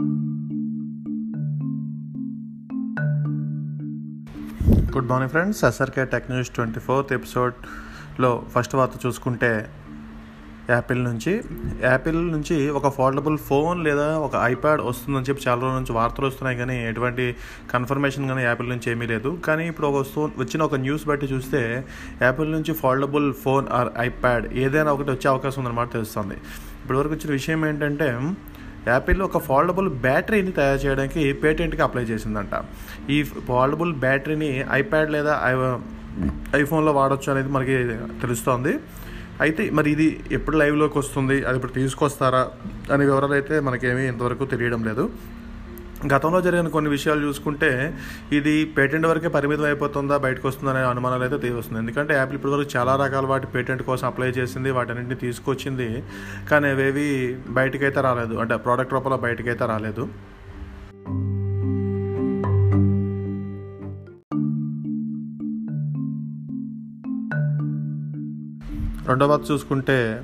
Good morning friends SRK tech news twenty fourth ఎపిసోడ్లో first వార్త చూసుకుంటే యాపిల్ నుంచి. యాపిల్ నుంచి ఒక ఫోల్డబుల్ ఫోన్ లేదా ఒక ఐప్యాడ్ వస్తుందని చెప్పి చాలా రోజుల నుంచి వార్తలు వస్తున్నాయి కానీ ఎటువంటి కన్ఫర్మేషన్ కానీ యాపిల్ నుంచి ఏమీ లేదు. కానీ ఇప్పుడు ఒక వస్తూ వచ్చిన ఒక న్యూస్ బట్టి చూస్తే యాపిల్ నుంచి ఫోల్డబుల్ ఫోన్ ఆర్ ఐప్యాడ్ ఏదైనా ఒకటి వచ్చే అవకాశం ఉందన్నమాట తెలుస్తుంది. ఇప్పటివరకు వచ్చిన విషయం ఏంటంటే యాపిల్ ఒక ఫోల్డబుల్ బ్యాటరీని తయారు చేయడానికి పేటెంట్కి అప్లై చేసిందంట. ఈ ఫోల్డబుల్ బ్యాటరీని ఐప్యాడ్ లేదా ఐ ఐఫోన్లో వాడచ్చు అనేది మనకి తెలుస్తోంది. అయితే మరి ఇది ఎప్పుడు లైవ్లోకి వస్తుంది? అది ఇప్పుడు తీసుకొస్తారా? అనే వివరాలు అయితే మనకేమీ ఇంతవరకు తెలియడం లేదు. గతంలో జరిగిన కొన్ని విషయాలు చూసుకుంటే ఇది పేటెంట్ వరకే పరిమితం అయిపోతుందా బయటకు వస్తుందా అనే అనుమానాలు అయితే తీరుస్తుంది ఎందుకంటే యాపిల్ ఇప్పటివరకు చాలా రకాల వాటి పేటెంట్ కోసం అప్లై చేసింది వాటన్నింటిని తీసుకొచ్చింది కానీ అవేవి బయటకైతే రాలేదు. అంటే ప్రోడక్ట్ రూపంలో బయటకైతే రాలేదు. రెండవది చూసుకుంటే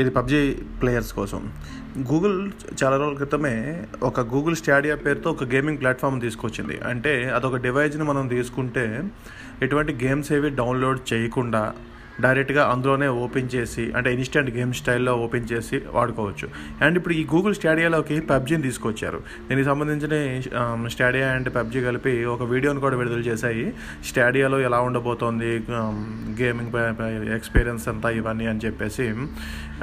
ఇది పబ్జి ప్లేయర్స్ కోసం. గూగుల్ చాలా రోజుల క్రితమే ఒక గూగుల్ స్టాడియా పేరుతో ఒక గేమింగ్ ప్లాట్ఫామ్ తీసుకొచ్చింది. అంటే అదొక డివైజ్ని మనం తీసుకుంటే ఎటువంటి గేమ్స్ ఏవి డౌన్లోడ్ చేయకుండా డైరెక్ట్గా అందులోనే ఓపెన్ చేసి అంటే ఇన్స్టెంట్ గేమ్ స్టైల్లో ఓపెన్ చేసి వాడుకోవచ్చు. అండ్ ఇప్పుడు ఈ గూగుల్ స్టాడియాలోకి పబ్జీని తీసుకొచ్చారు. దీనికి సంబంధించిన స్టాడియా అండ్ పబ్జీ కలిపి ఒక వీడియోని కూడా విడుదల చేశాయి. స్టాడియాలో ఎలా ఉండబోతోంది గేమింగ్ ఎక్స్పీరియన్స్ అంతా ఇవన్నీ అని చెప్పేసి.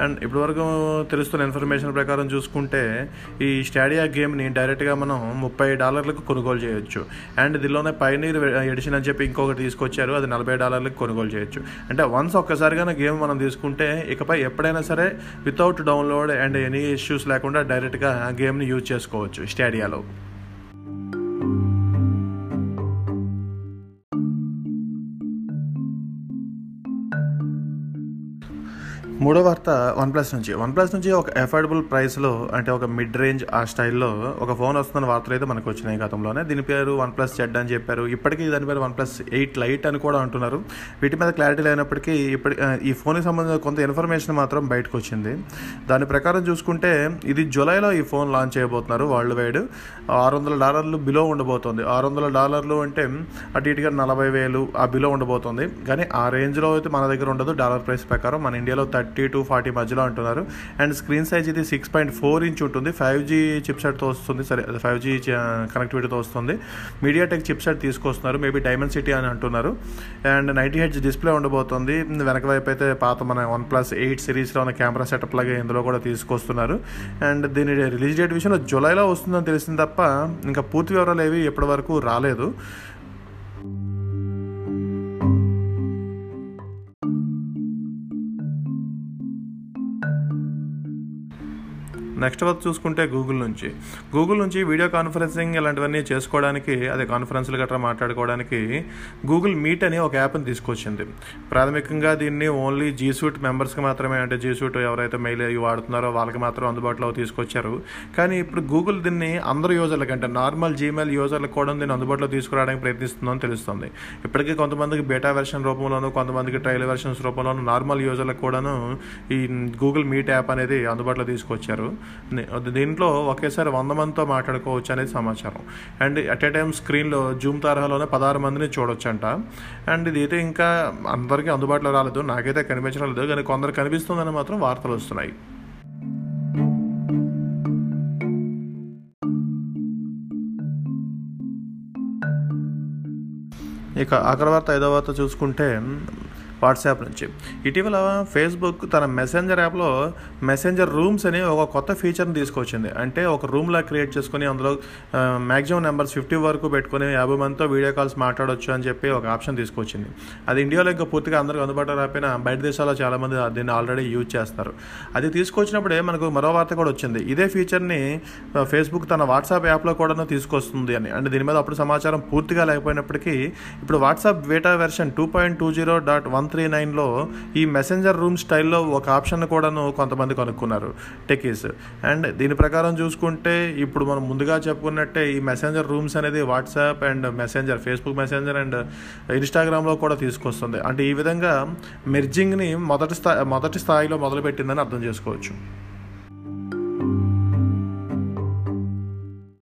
అండ్ ఇప్పటివరకు తెలుస్తున్న ఇన్ఫర్మేషన్ ప్రకారం చూసుకుంటే ఈ స్టాడియా గేమ్ని డైరెక్ట్గా మనం ముప్పై డాలర్లకు కొనుగోలు చేయొచ్చు. అండ్ దీనిలోనే పైనీర్ ఎడిషన్ అని చెప్పి ఇంకొకటి తీసుకొచ్చారు. అది నలభై డాలర్లకు కొనుగోలు చేయొచ్చు. అంటే వన్ వన్స్ ఒక్కసారిగా గేమ్ మనం తీసుకుంటే ఇకపై ఎప్పుడైనా సరే without download and any issues లేకుండా డైరెక్ట్గా గేమ్ని యూజ్ చేసుకోవచ్చు స్టేడియాలో. మూడో వార్త వన్ప్లస్ నుంచి. వన్ప్లస్ నుంచి ఒక అఫోర్డబుల్ ప్రైస్లో అంటే ఒక మిడ్ రేంజ్ ఆ స్టైల్లో ఒక ఫోన్ వస్తున్న వార్తలు అయితే మనకు వచ్చినాయి గతంలోనే. దీని పేరు వన్ప్లస్ జెడ్ అని చెప్పారు. ఇప్పటికీ దాని పేరు వన్ప్లస్ ఎయిట్ లైట్ అని కూడా అంటున్నారు. వీటి మీద క్లారిటీ లేనప్పటికీ ఇప్పటి ఈ ఫోన్కి సంబంధించిన కొంత ఇన్ఫర్మేషన్ మాత్రం బయటకు వచ్చింది. దాని ప్రకారం చూసుకుంటే ఇది జూలైలో ఈ ఫోన్ లాంచ్ చేయబోతున్నారు వరల్డ్ వైడ్ ఆరు వందల డాలర్లు బిలో ఉండబోతోంది. ఆరు వందల డాలర్లు అంటే అటు ఇటుగా నలభై వేలు ఆ బిలో ఉండబోతోంది. కానీ ఆ రేంజ్లో అయితే మన దగ్గర ఉండదు. డాలర్ ప్రైస్ ప్రకారం మన ఇండియాలో థర్టీ టు ఫార్టీ మధ్యలో అంటున్నారు. అండ్ స్క్రీన్ సైజ్ ఇది సిక్స్ పాయింట్ ఫోర్ ఇంచ్ ఉంటుంది. ఫైవ్ జీ చిప్సెట్తో వస్తుంది. సరే ఫైవ్ జీ కనెక్టివిటీతో వస్తుంది. మీడియా టెక్ చిప్సెట్ తీసుకొస్తున్నారు. మేబీ డైమండ్ సిటీ అని అంటున్నారు. అండ్ నైంటీ హెడ్జ్ డిస్ప్లే ఉండబోతుంది. వెనక వైపు అయితే పాత మన వన్ ప్లస్ ఎయిట్ సిరీస్లో ఉన్న కెమెరా సెటప్ లాగా ఇందులో కూడా తీసుకొస్తున్నారు. అండ్ దీని రిలీజ్ డేట్ విషయంలో జూలైలో వస్తుందని తెలిసింది తప్ప ఇంకా పూర్తి వివరాలు ఏవి ఇప్పటి వరకు రాలేదు. నెక్స్ట్ వరకు చూసుకుంటే గూగుల్ నుంచి. గూగుల్ నుంచి వీడియో కాన్ఫరెన్సింగ్ ఇలాంటివన్నీ చేసుకోవడానికి అదే కాన్ఫరెన్స్లు గట్రా మాట్లాడుకోవడానికి గూగుల్ మీట్ అని ఒక యాప్ని తీసుకొచ్చింది. ప్రాథమికంగా దీన్ని ఓన్లీ జీ సూట్ మెంబర్స్కి మాత్రమే అంటే జీ సూట్ ఎవరైతే మెయిల్ అయ్యి వాడుతున్నారో వాళ్ళకి మాత్రం అందుబాటులో తీసుకొచ్చారు. కానీ ఇప్పుడు గూగుల్ దీన్ని అందరు యూజర్లకి అంటే నార్మల్ జీమెయిల్ యూజర్లకు కూడా దీన్ని అందుబాటులో తీసుకురావడానికి ప్రయత్నిస్తుందని తెలుస్తుంది. ఇప్పటికీ కొంతమందికి బేటా వెర్షన్ రూపంలోనూ కొంతమందికి ట్రయల్ వెర్షన్స్ రూపంలోనూ నార్మల్ యూజర్లకు కూడాను ఈ గూగుల్ మీట్ యాప్ అనేది అందుబాటులో తీసుకొచ్చారు. దీంట్లో ఒకేసారి వంద మందితో మాట్లాడుకోవచ్చు అనేది సమాచారం. అండ్ అట్ ఏ టైం స్క్రీన్లో జూమ్ తరహాలోనే పదహారు మందిని చూడొచ్చు అంట అండ్ ఇది అయితే ఇంకా అందరికీ అందుబాటులో రాలేదు. నాకైతే కనిపించడం లేదు. కానీ కొందరు కనిపిస్తుందని మాత్రం వార్తలు వస్తున్నాయి. ఇక అగ్రవార్త వార్త ఐదో వార్త చూసుకుంటే వాట్సాప్ నుంచి. ఇటీవల ఫేస్బుక్ తన మెసెంజర్ యాప్లో మెసెంజర్ రూమ్స్ అని ఒక కొత్త ఫీచర్ని తీసుకొచ్చింది. అంటే ఒక రూమ్లా క్రియేట్ చేసుకుని అందులో మ్యాక్సిమం నెంబర్స్ ఫిఫ్టీ వరకు పెట్టుకుని యాభై మందితో వీడియో కాల్స్ మాట్లాడవచ్చు అని చెప్పి ఒక ఆప్షన్ తీసుకొచ్చింది. అది ఇండియాలో ఇంకా పూర్తిగా అందరికి అందుబాటులో రాపోయినా బయట దేశాల్లో చాలామంది దీన్ని ఆల్రెడీ యూజ్ చేస్తారు. అది తీసుకొచ్చినప్పుడే మనకు మరో వార్త కూడా వచ్చింది. ఇదే ఫీచర్ని ఫేస్బుక్ తన వాట్సాప్ యాప్లో కూడా తీసుకొస్తుంది అని. అంటే దీని మీద అప్పుడు సమాచారం పూర్తిగా లేకపోయినప్పటికీ ఇప్పుడు WhatsApp beta version two point two zero dot one three నైన్లో ఈ మెసెంజర్ రూమ్ స్టైల్లో ఒక ఆప్షన్ కూడాను కొంతమంది కనుక్కున్నారు. టెకీస్ అండ్ దీని ప్రకారం చూసుకుంటే ఇప్పుడు మనం ముందుగా చెప్పుకున్నట్టే ఈ మెసెంజర్ రూమ్స్ అనేది WhatsApp and Messenger Facebook Messenger and ఇన్స్టాగ్రామ్లో కూడా తీసుకొస్తుంది. అంటే ఈ విధంగా మెర్జింగ్ని మొదటి స్థాయి మొదటి స్థాయిలో మొదలుపెట్టిందని అర్థం చేసుకోవచ్చు.